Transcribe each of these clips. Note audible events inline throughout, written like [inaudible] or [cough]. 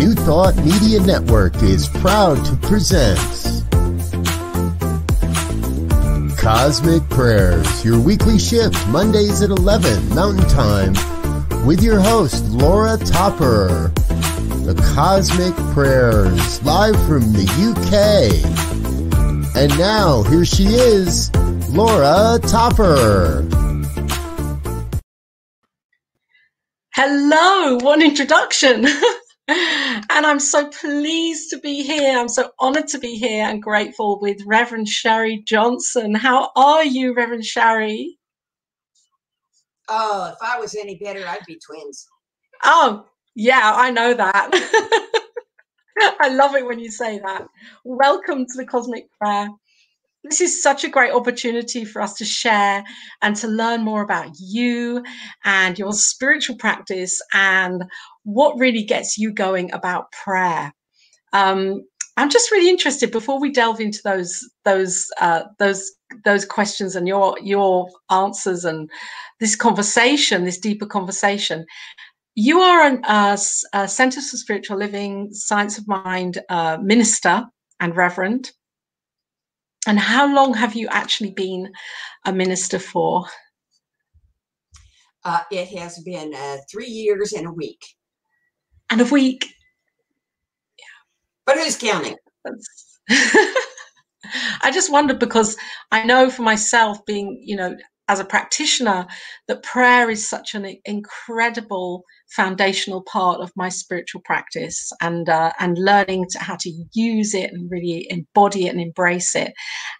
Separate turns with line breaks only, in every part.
New Thought Media Network is proud to present Cosmic Prayers, your weekly shift, Mondays at 11 Mountain Time, with your host, Laura Topper. The Cosmic Prayers, live from the UK. And now, here she is, Laura Topper.
Hello, one introduction. [laughs] and I'm so pleased to be here. I'm so honored to be here and grateful with Reverend Sharri Johnson. How are you, Reverend Sharri?
Oh, if I was any better, I'd be twins.
Oh, yeah, I know that. [laughs] I love it when you say that. Welcome to the Cosmic Prayer this is such a great opportunity for us to share and to learn more about you and your spiritual practice and what really gets you going about prayer. Um, I'm just really interested before we delve into those those uh, those those questions and your your answers and this conversation, this deeper conversation. You are an, uh, a Center for Spiritual Living, Science of Mind uh, minister and reverend. And how long have you actually been a minister for?
Uh, it has been uh, three years and a week.
And a week.
Yeah. But who's counting? [laughs]
I just wondered because I know for myself, being, you know, as a practitioner, that prayer is such an incredible foundational part of my spiritual practice and uh, and learning to, how to use it and really embody it and embrace it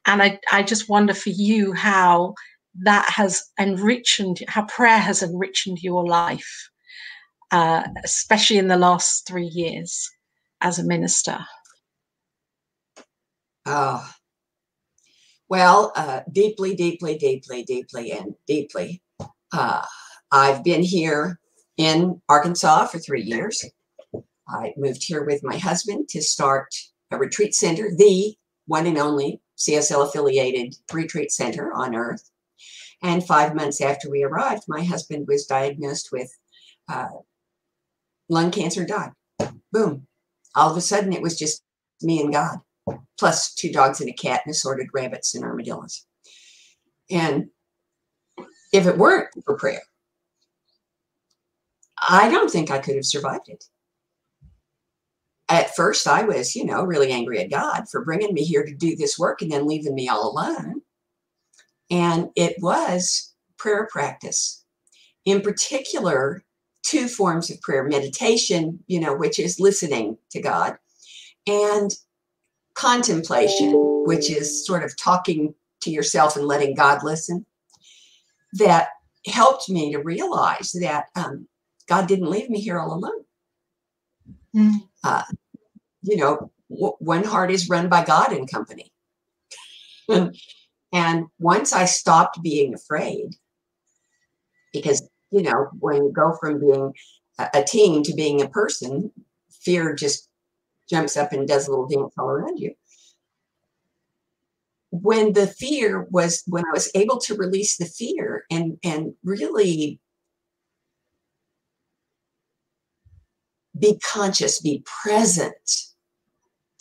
and I, I just wonder for you how that has enriched how prayer has enriched your life uh, especially in the last three years as a minister
oh well uh, deeply deeply deeply deeply and deeply uh, i've been here in Arkansas for three years. I moved here with my husband to start a retreat center, the one and only CSL affiliated retreat center on earth. And five months after we arrived, my husband was diagnosed with uh, lung cancer, died. Boom. All of a sudden, it was just me and God, plus two dogs and a cat and assorted rabbits and armadillos. And if it weren't for prayer, I don't think I could have survived it. At first, I was, you know, really angry at God for bringing me here to do this work and then leaving me all alone. And it was prayer practice. In particular, two forms of prayer meditation, you know, which is listening to God, and contemplation, which is sort of talking to yourself and letting God listen, that helped me to realize that um, God didn't leave me here all alone. Mm. Uh, you know, w- one heart is run by God and company. [laughs] and once I stopped being afraid, because, you know, when you go from being a, teen to being a person, fear just jumps up and does a little dance all around you. When the fear was, when I was able to release the fear and and really be conscious, be present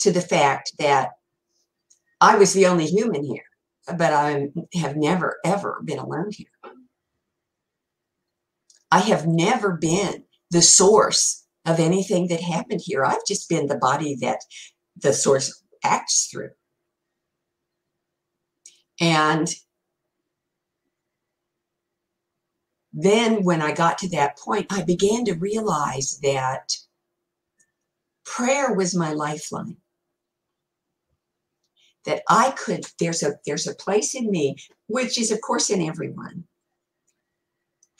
to the fact that I was the only human here, but I have never, ever been alone here. I have never been the source of anything that happened here. I've just been the body that the source acts through. And then when I got to that point, I began to realize that prayer was my lifeline. That I could, there's a there's a place in me, which is of course in everyone,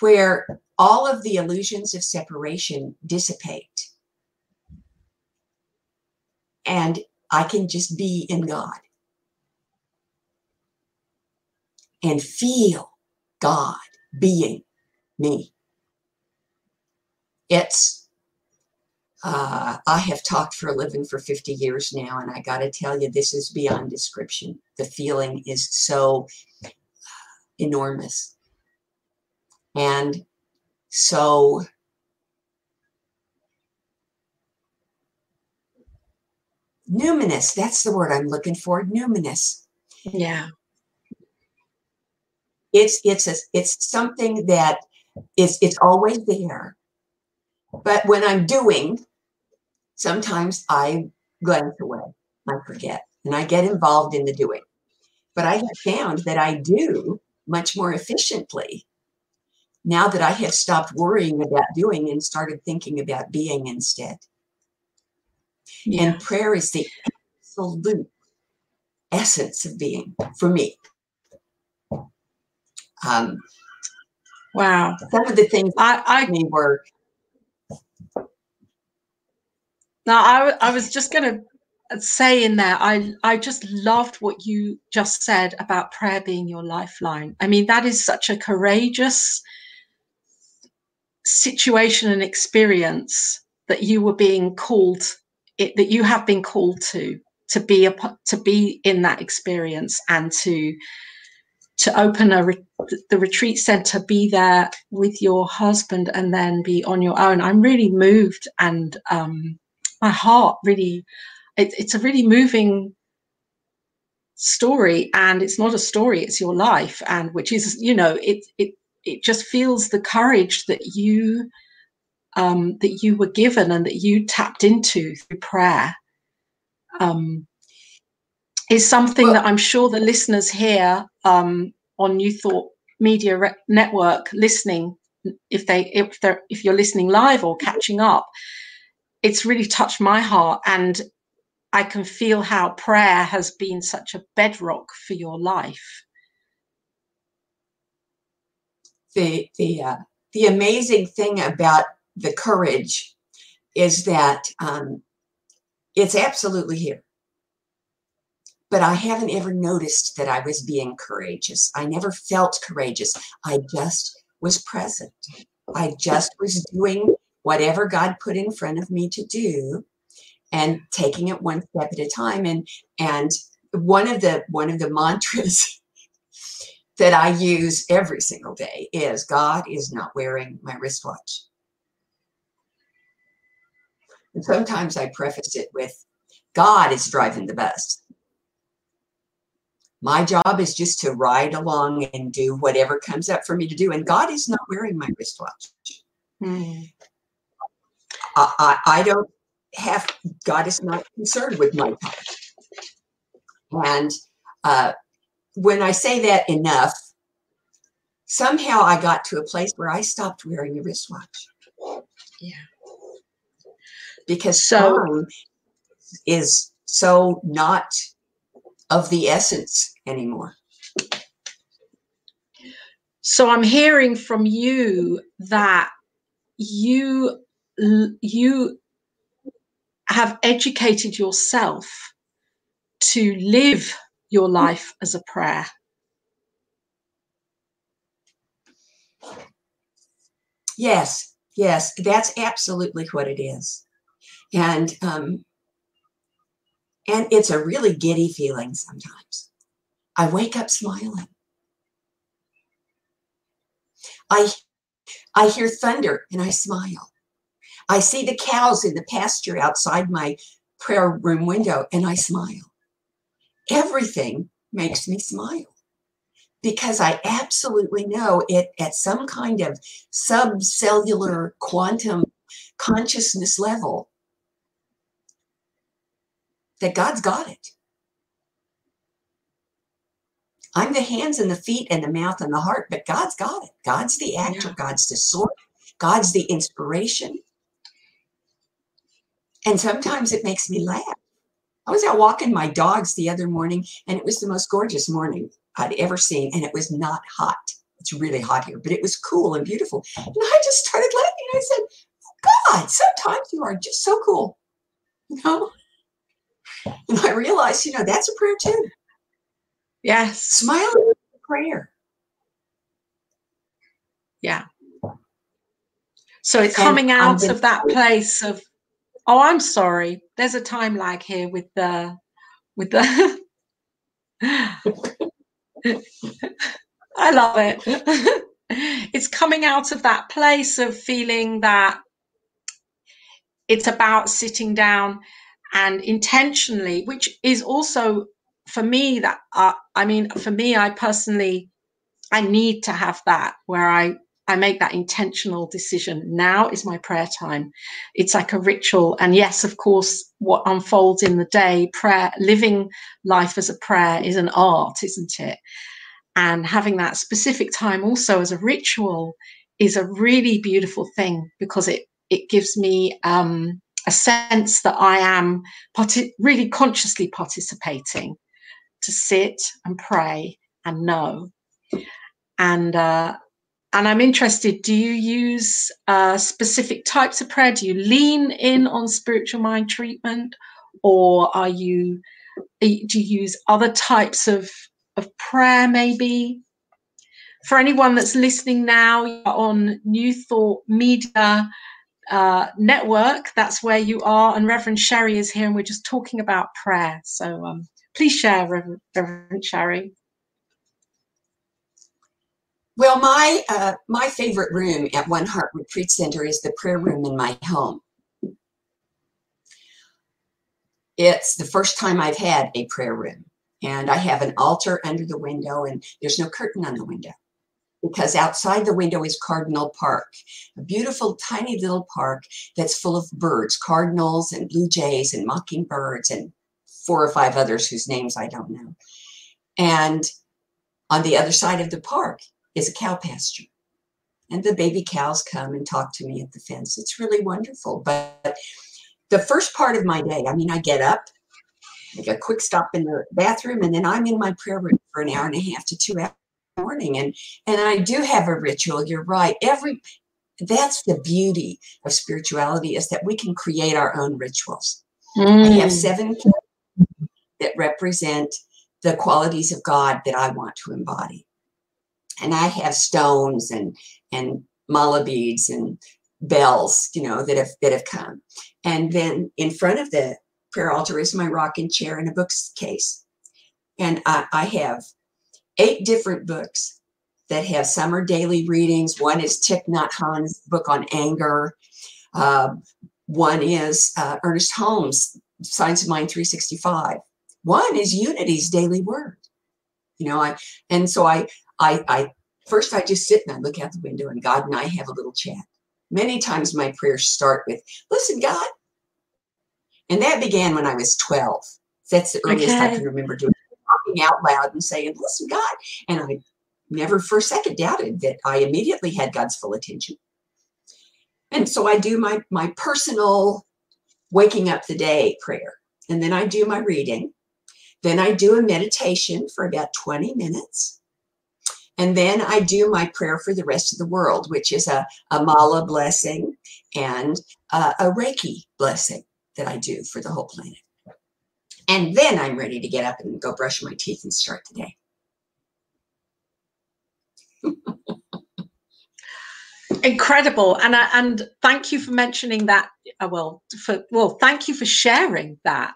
where all of the illusions of separation dissipate. And I can just be in God and feel God being me. It's, uh, I have talked for a living for 50 years now, and I got to tell you, this is beyond description. The feeling is so enormous. And so numinous. That's the word I'm looking for. Numinous.
Yeah.
It's it's a, it's something that is it's always there. But when I'm doing, sometimes I glance away. I forget and I get involved in the doing. But I have found that I do much more efficiently now that I have stopped worrying about doing and started thinking about being instead. Yeah. And prayer is the absolute essence of being for me.
Um, wow.
Some of the things I, I me were.
Now, I, I was just going to say in there, I, I just loved what you just said about prayer being your lifeline. I mean, that is such a courageous situation and experience that you were being called it, that you have been called to to be a to be in that experience and to to open a re, the retreat center be there with your husband and then be on your own. I'm really moved and um, my heart really it, it's a really moving story and it's not a story it's your life and which is you know it it it just feels the courage that you um, that you were given and that you tapped into through prayer um, is something well, that I'm sure the listeners here um, on New Thought Media Re- Network listening, if they if they're if you're listening live or catching up, it's really touched my heart, and I can feel how prayer has been such a bedrock for your life
the the uh, the amazing thing about the courage is that um, it's absolutely here. But I haven't ever noticed that I was being courageous. I never felt courageous. I just was present. I just was doing whatever God put in front of me to do and taking it one step at a time. And and one of the one of the mantras that I use every single day is God is not wearing my wristwatch. And sometimes I preface it with God is driving the bus. My job is just to ride along and do whatever comes up for me to do. And God is not wearing my wristwatch. Mm. I, I, I don't have, God is not concerned with my time. And uh, when I say that enough, somehow I got to a place where I stopped wearing a wristwatch.
Yeah.
Because so time is so not of the essence anymore.
So I'm hearing from you that you you have educated yourself to live your life as a prayer.
Yes, yes, that's absolutely what it is. And um, and it's a really giddy feeling sometimes. I wake up smiling. I I hear thunder and I smile. I see the cows in the pasture outside my prayer room window and I smile everything makes me smile because I absolutely know it at some kind of subcellular quantum consciousness level that God's got it. I'm the hands and the feet and the mouth and the heart, but God's got it. God's the actor, yeah. God's the source, God's the inspiration. And sometimes it makes me laugh I was out walking my dogs the other morning, and it was the most gorgeous morning I'd ever seen, and it was not hot. It's really hot here, but it was cool and beautiful. And I just started laughing. I said, oh, God, sometimes you are just so cool. You know? And I realized, you know, that's a prayer too.
Yes.
Smiling is a prayer.
Yeah. So it's coming out of that place of Oh, I'm sorry. There's a time lag here with the with the. [laughs] I love it. [laughs] it's coming out of that place of feeling that it's about sitting down and intentionally, which is also for me that uh, I mean, for me, I personally, I need to have that where I I make that intentional decision. Now is my prayer time. It's like a ritual. And yes, of course, what unfolds in the day, prayer, living life as a prayer is an art, isn't it? And having that specific time also as a ritual is a really beautiful thing because it it gives me um, a sense that I am really consciously participating to sit and pray and know. And uh, and I'm interested. Do you use uh, specific types of prayer? Do you lean in on spiritual mind treatment, or are you do you use other types of of prayer? Maybe for anyone that's listening now you're on New Thought Media uh, Network, that's where you are. And Reverend Sharri is here, and we're just talking about prayer. So um, please share, Reverend, Reverend Sharri.
Well, my uh, my favorite room at One Heart Retreat Center is the prayer room in my home. It's the first time I've had a prayer room, and I have an altar under the window, and there's no curtain on the window because outside the window is Cardinal Park, a beautiful tiny little park that's full of birds, cardinals and blue jays and mockingbirds and four or five others whose names I don't know. And on the other side of the park is a cow pasture. And the baby cows come and talk to me at the fence. It's really wonderful. But the first part of my day, I mean, I get up, make a quick stop in the bathroom, and then I'm in my prayer room for an hour and a half to two hours morning. And and I do have a ritual. You're right. Every that's the beauty of spirituality is that we can create our own rituals. Mm. I have mm. seven that represent the qualities of God that I want to embody and I have stones and and mala beads and bells, you know, that have that have come. And then in front of the prayer altar is my rocking chair and a bookcase. And I, I have eight different books that have summer daily readings. One is Thich Nhat Hanh's book on anger. Uh, one is uh, Ernest Holmes' Science of Mind 365. One is Unity's Daily Word. You know, I and so I I, I first I just sit and I look out the window and God and I have a little chat. Many times my prayers start with, listen, God. And that began when I was 12. That's the earliest okay. I can remember doing talking out loud and saying, listen, God. And I never for a second doubted that I immediately had God's full attention. And so I do my my personal waking up the day prayer. And then I do my reading. Then I do a meditation for about 20 minutes. And then I do my prayer for the rest of the world, which is a, a mala blessing and a Reiki blessing that I do for the whole planet. And then I'm ready to get up and go brush my teeth and start the day. [laughs]
Incredible, and and thank you for mentioning that. Uh, well, for well, thank you for sharing that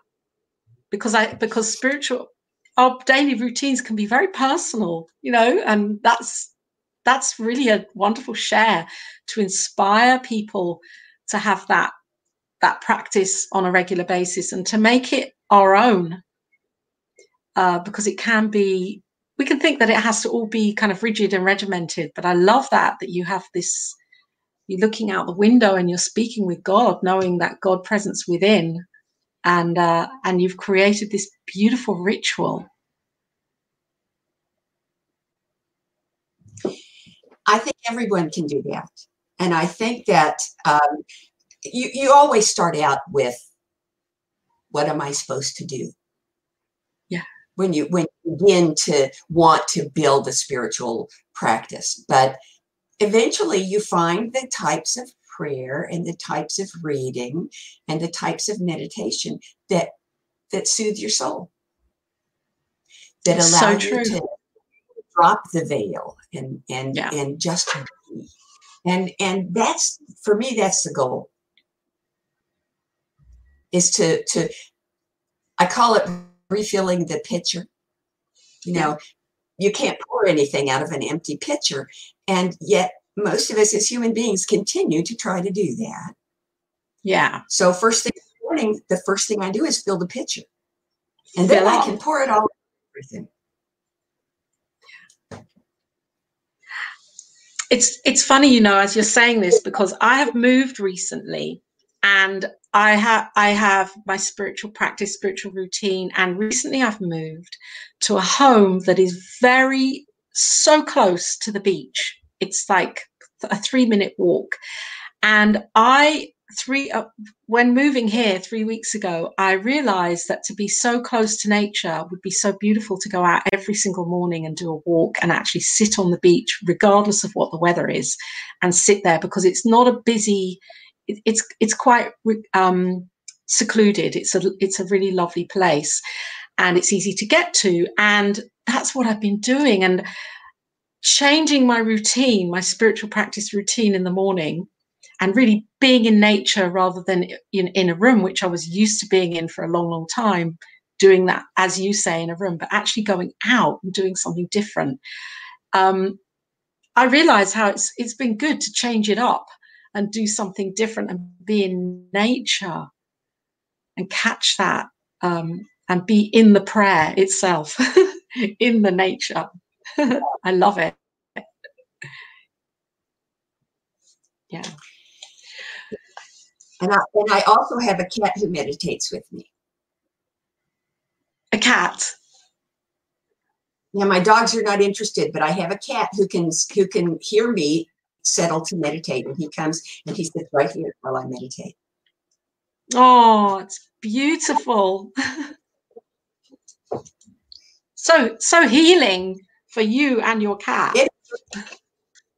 because I because spiritual our daily routines can be very personal, you know, and that's that's really a wonderful share to inspire people to have that that practice on a regular basis and to make it our own. Uh, because it can be we can think that it has to all be kind of rigid and regimented but i love that that you have this you're looking out the window and you're speaking with god knowing that god presence within and uh, and you've created this beautiful ritual.
I think everyone can do that, and I think that um, you you always start out with what am I supposed to do?
Yeah.
When you when you begin to want to build a spiritual practice, but eventually you find the types of prayer and the types of reading and the types of meditation that that soothe your soul. That allow so you to drop the veil and and yeah. and just be. and and that's for me that's the goal. Is to to i call it refilling the pitcher. You know you can't pour anything out of an empty pitcher and yet most of us as human beings continue to try to do that.
Yeah.
So first thing in the morning, the first thing I do is fill the pitcher. And then I can pour it all everything.
It's it's funny, you know, as you're saying this, because I have moved recently and I have I have my spiritual practice, spiritual routine, and recently I've moved to a home that is very so close to the beach. It's like a three minute walk, and I three uh, when moving here three weeks ago i realized that to be so close to nature would be so beautiful to go out every single morning and do a walk and actually sit on the beach regardless of what the weather is and sit there because it's not a busy it, it's it's quite um, secluded. It's a it's a really lovely place and it's easy to get to and that's what i've been doing. And changing my routine my spiritual practice routine in the morning and really being in nature rather than in, in a room, which I was used to being in for a long, long time, doing that, as you say, in a room, but actually going out and doing something different. Um, I realize how it's it's been good to change it up and do something different and be in nature and catch that um, and be in the prayer itself, [laughs] in the nature. [laughs] I love it. Yeah.
And I, and I also have a cat who meditates with me.
A cat.
Yeah, my dogs are not interested, but I have a cat who can who can hear me settle to meditate, and he comes and he sits right here while I meditate.
Oh, it's beautiful. [laughs] so so healing for you and your cat. It,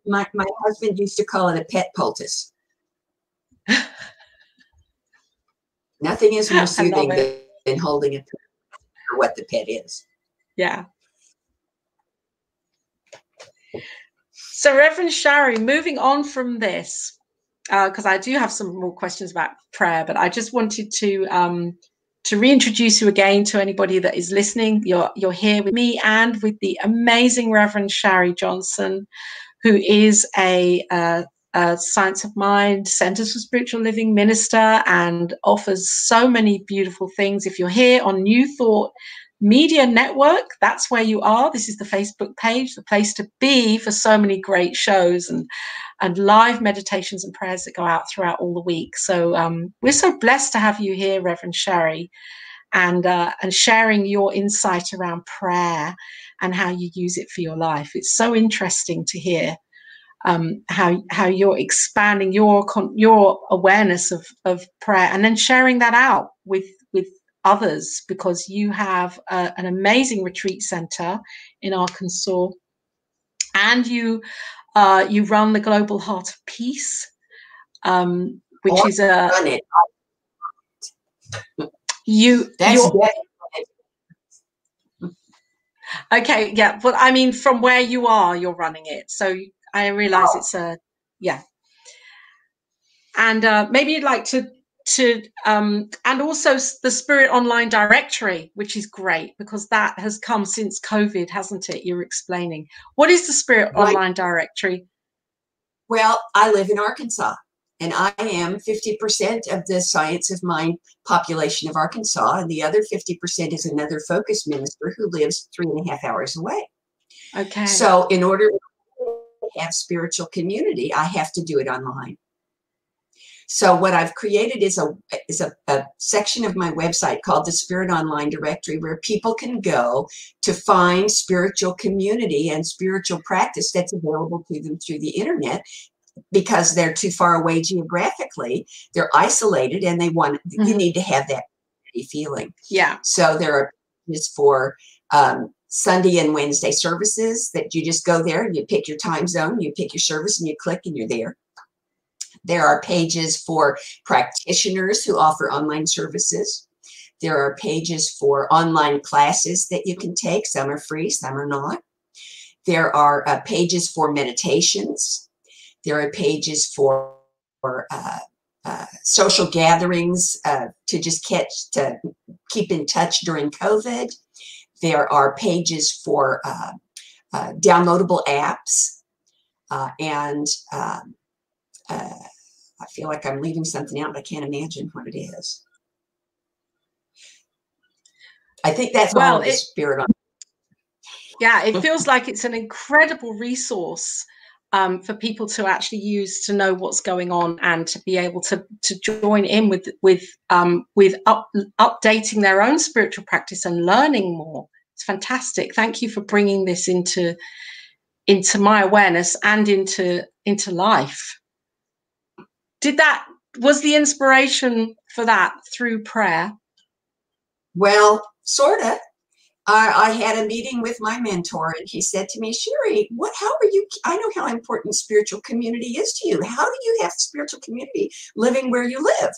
my my husband used to call it a pet poultice. [laughs] Nothing is more soothing than holding it pet for what the pet is.
Yeah. So, Reverend Sharri, moving on from this, because uh, I do have some more questions about prayer, but I just wanted to um, to reintroduce you again to anybody that is listening. You're you're here with me and with the amazing Reverend Sharri Johnson, who is a uh, uh, Science of Mind, Centers for Spiritual Living minister, and offers so many beautiful things. If you're here on New Thought Media Network, that's where you are. This is the Facebook page, the place to be for so many great shows and and live meditations and prayers that go out throughout all the week. So um, we're so blessed to have you here, Reverend Sharri and uh, and sharing your insight around prayer and how you use it for your life. It's so interesting to hear um, how how you're expanding your your awareness of of prayer and then sharing that out with with others because you have a, an amazing retreat center in Arkansas and you uh, you run the Global Heart of Peace, um, which oh, is a you okay yeah well i mean from where you are you're running it so I realize oh. it's a yeah. And uh, maybe you'd like to to um, and also the Spirit Online Directory, which is great because that has come since COVID, hasn't it? You're explaining what is the Spirit right. Online Directory.
Well, I live in Arkansas, and I am 50% of the Science of Mind population of Arkansas, and the other 50% is another focus minister who lives three and a half hours away.
Okay.
So, in order to have spiritual community, I have to do it online. So what I've created is a is a, a, section of my website called the Spirit Online Directory where people can go to find spiritual community and spiritual practice that's available to them through the internet because they're too far away geographically. They're isolated and they want mm-hmm. you need to have that feeling.
Yeah.
So there are just for um, Sunday and Wednesday services that you just go there and you pick your time zone, you pick your service and you click and you're there. There are pages for practitioners who offer online services. There are pages for online classes that you can take. Some are free, some are not. There are uh, pages for meditations. There are pages for, for uh, uh, social gatherings uh, to just catch, to keep in touch during COVID. There are pages for uh, uh, downloadable apps. And um, I feel like I'm leaving something out, but I can't imagine what it is. I think that's well, all the spirit on.
Yeah, it [laughs] feels like it's an incredible resource um, for people to actually use to know what's going on and to be able to to join in with with um, with up, updating their own spiritual practice and learning more. It's fantastic. Thank you for bringing this into into my awareness and into into life. Did that was the inspiration for that through prayer?
Well, sort of. I, I, had a meeting with my mentor, and he said to me, "Sharri, what? How are you? I know how important spiritual community is to you. How do you have spiritual community living where you live?"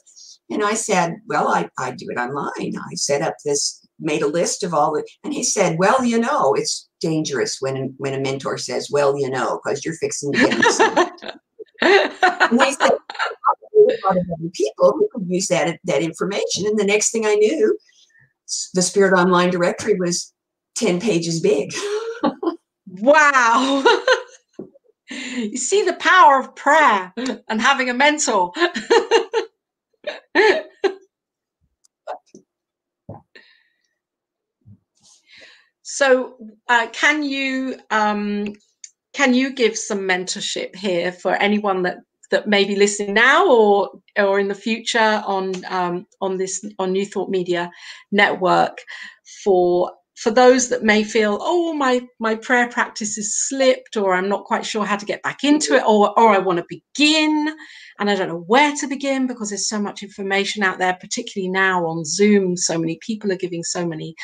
And I said, "Well, I, I do it online. I set up this, made a list of all the." And he said, "Well, you know, it's dangerous when when a mentor says, "Well, you know," because you're fixing to get." [laughs] he said, [laughs] a lot of other people who could use that that information. And the next thing I knew, the Spirit Online directory was 10 pages big.
wow. you see the power of prayer and having a mentor. [laughs] so uh, can you um, can you give some mentorship here for anyone that that may be listening now or or in the future on um, on this on New Thought Media network for for those that may feel oh my my prayer practice has slipped or I'm not quite sure how to get back into it or or I want to begin and I don't know where to begin because there's so much information out there particularly now on Zoom so many people are giving so many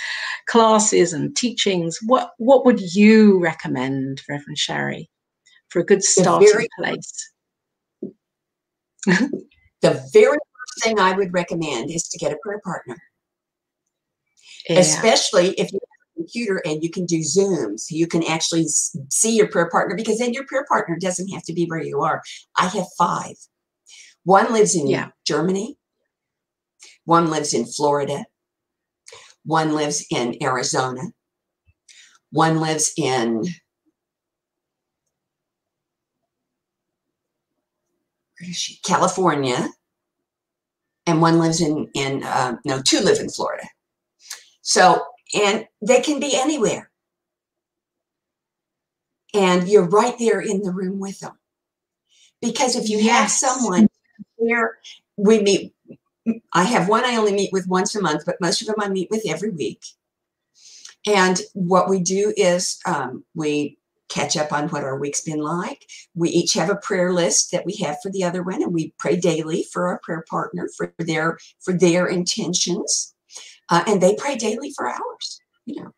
classes and teachings what what would you recommend Reverend Sharri for a good starting very, place
the very first thing I would recommend is to get a prayer partner. Yeah. Especially if you have a computer and you can do Zooms, you can actually see your prayer partner because then your prayer partner doesn't have to be where you are. I have five. One lives in yeah. Germany, one lives in Florida, one lives in Arizona, one lives in where is she? California, and one lives in in uh, no, two live in Florida. So, and they can be anywhere, and you're right there in the room with them. Because if you yes. have someone there, we meet. I have one I only meet with once a month, but most of them I meet with every week. And what we do is um, we catch up on what our week's been like. We each have a prayer list that we have for the other one, and we pray daily for our prayer partner for their for their intentions, uh, and they pray daily for hours. You know,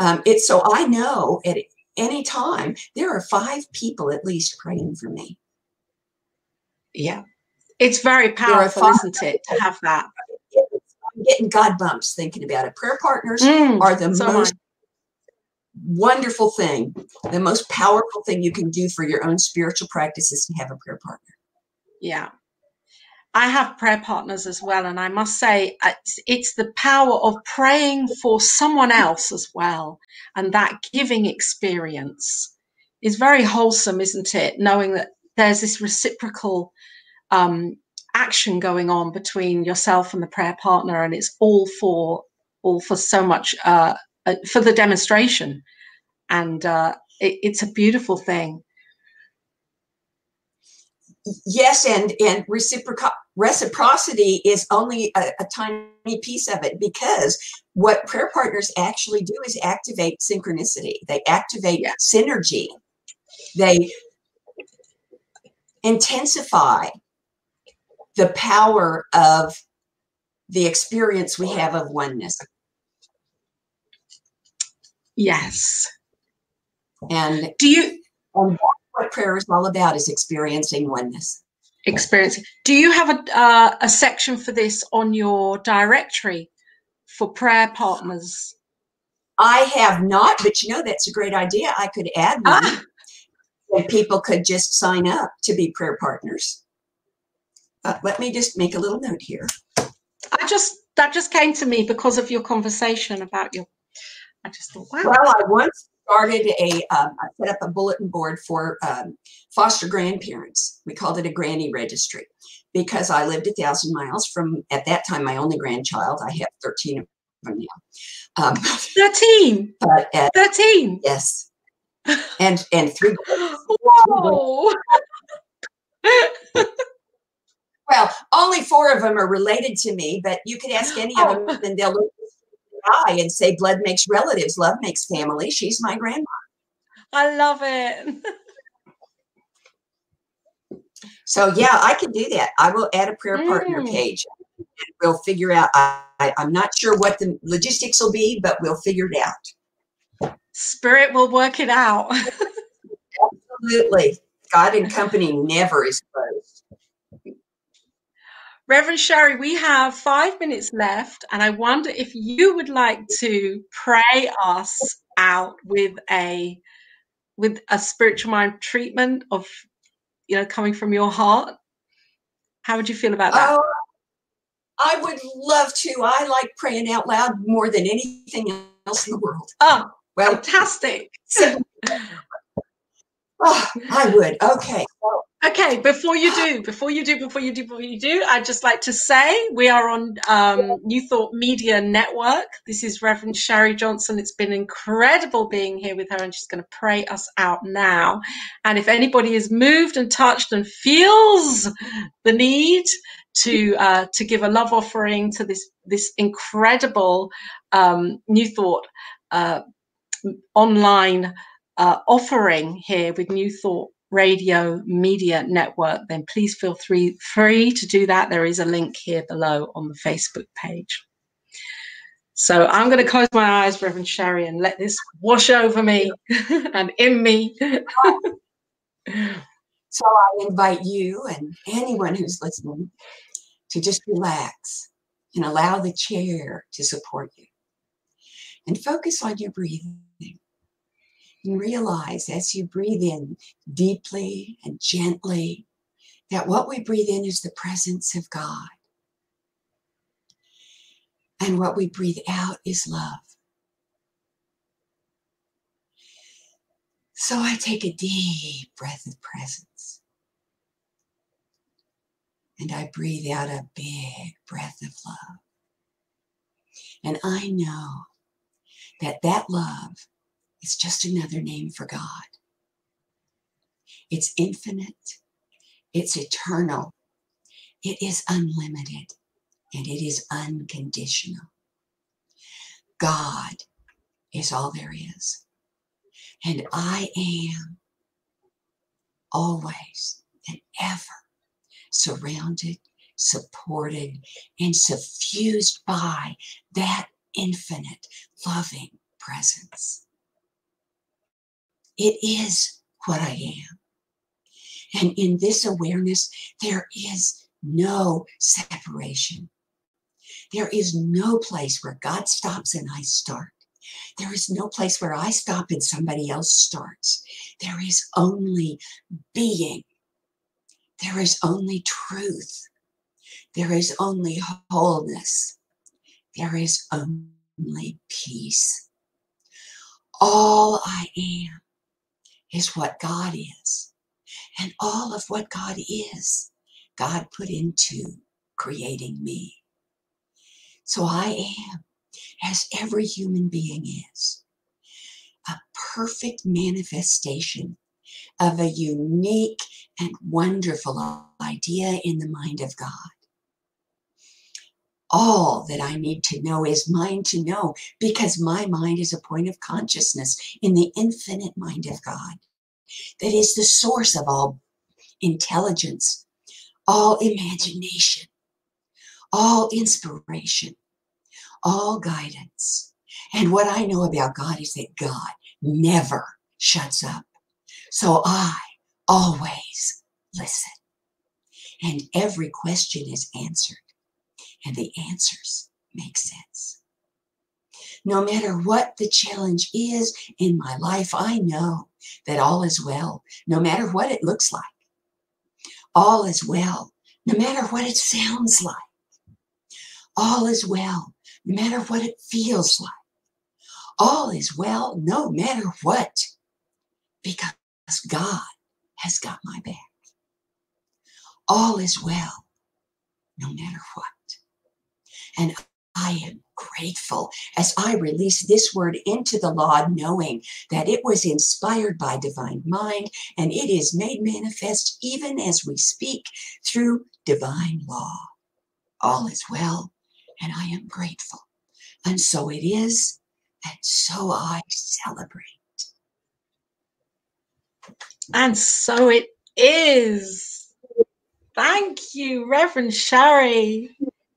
um, it's so I know at any time there are five people at least praying for me.
Yeah, it's very powerful, isn't it, to have that.
I'm getting God bumps thinking about it. Prayer partners mm, are the so most wonderful thing, the most powerful thing you can do for your own spiritual practice is to have a prayer partner.
Yeah. I have prayer partners as well. And I must say, it's, it's the power of praying for someone else as well. And that giving experience is very wholesome, isn't it? Knowing that there's this reciprocal um, action going on between yourself and the prayer partner, and it's all for all for so much uh, uh, for the demonstration, and uh, it, it's a beautiful thing.
Yes, and and reciproc- reciprocity is only a, a tiny piece of it because what prayer partners actually do is activate synchronicity. They activate yeah. synergy. They intensify the power of the experience we have of oneness.
Yes.
And
do you
and what prayer is all about is experiencing oneness.
Experience. Do you have a uh, a section for this on your directory for prayer partners?
I have not, but you know that's a great idea. I could add one, ah. and people could just sign up to be prayer partners. Uh, let me just make a little note here.
I just that just came to me because of your conversation about your I just thought, wow.
Well, I once started a, um, I set up a bulletin board for um, foster grandparents. We called it a granny registry because I lived a thousand miles from, at that time, my only grandchild. I have 13 from now. Um,
13.
but at,
13.
yes, and and three.
Whoa. [gasps]
Well, only four of them are related to me, but you could ask any of them, and they'll look and say, "Blood makes relatives, love makes family." She's my grandma.
I love it.
So yeah, I can do that. I will add a prayer partner
Mm.
page. And we'll figure out. I, I, I'm not sure what the logistics will be, but we'll figure it out.
Spirit will work it out. [laughs]
Absolutely, God and company never is closed.
Reverend Sharri, we have five minutes left, and I wonder if you would like to pray us out with a with a spiritual mind treatment of you know coming from your heart. How would you feel about that?
Oh, I would love to. I like praying out loud more than anything else in the world.
Oh,
Well,
fantastic.
so- [laughs] oh, I would. Okay. Well,
Okay, before you do, before you do, before you do, before you do, I'd just like to say we are on um, New Thought Media Network. This is Reverend Sharri Johnson. It's been incredible being here with her, and she's going to pray us out now. And if anybody is moved and touched and feels the need to uh, to give a love offering to this this incredible um, New Thought uh, online uh, offering here with New Thought Radio Media Network, then please feel free, free to do that. There is a link here below on the Facebook page. So I'm going to close my eyes, Reverend Sharri, and let this wash over me [laughs] and in me. [laughs]
So I invite you and anyone who's listening to just relax and allow the chair to support you. And focus on your breathing. Realize as you breathe in deeply and gently that what we breathe in is the presence of God. And what we breathe out is love. So I take a deep breath of presence. And I breathe out a big breath of love. And I know that that love is just another name for God. It's infinite, it's eternal, it is unlimited, and it is unconditional. God is all there is. And I am always and ever surrounded, supported, and suffused by that infinite loving presence. It is what I am. And in this awareness, there is no separation. There is no place where God stops and I start. There is no place where I stop and somebody else starts. There is only being. There is only truth. There is only wholeness. There is only peace. All I am is what God is. And all of what God is, God put into creating me. So I am, as every human being is, a perfect manifestation of a unique and wonderful idea in the mind of God. All that I need to know is mine to know because my mind is a point of consciousness in the infinite mind of God that is the source of all intelligence, all imagination, all inspiration, all guidance. And what I know about God is that God never shuts up. So I always listen. And every question is answered, and the answers make sense. No matter what the challenge is in my life, I know that all is well, no matter what it looks like. All is well, no matter what it sounds like. All is well, no matter what it feels like. All is well, no matter what, because God has got my back. All is well, no matter what. And I am grateful as I release this word into the law, knowing that it was inspired by divine mind and it is made manifest even as we speak through divine law. All is well, and I am grateful. And so it is, and so I celebrate.
And so it is. Thank you, Reverend Sharri.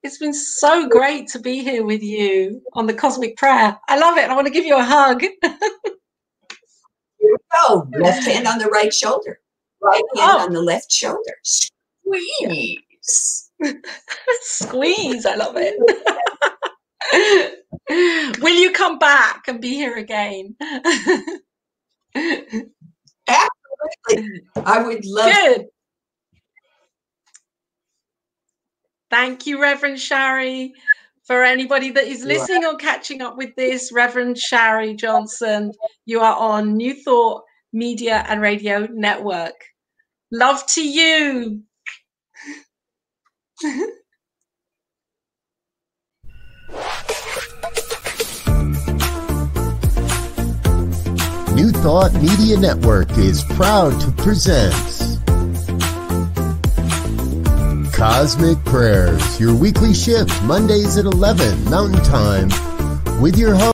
It's been so great to be here with you on the Cosmic Prayer. I love it. I want to give you a hug.
Here we go. Left hand on the right shoulder, right hand oh. on the left shoulder. Squeeze. [laughs]
Squeeze. I love it. [laughs] Will you come back and be here again? [laughs]
Absolutely. I would love
Good. Thank you, Reverend Sharri. For anybody that is listening or catching up with this, Reverend Sharri Johnson, you are on New Thought Media and Radio Network. Love to you.
New Thought Media Network is proud to present Cosmic Prayers, your weekly shift Mondays at 11 Mountain Time with your host.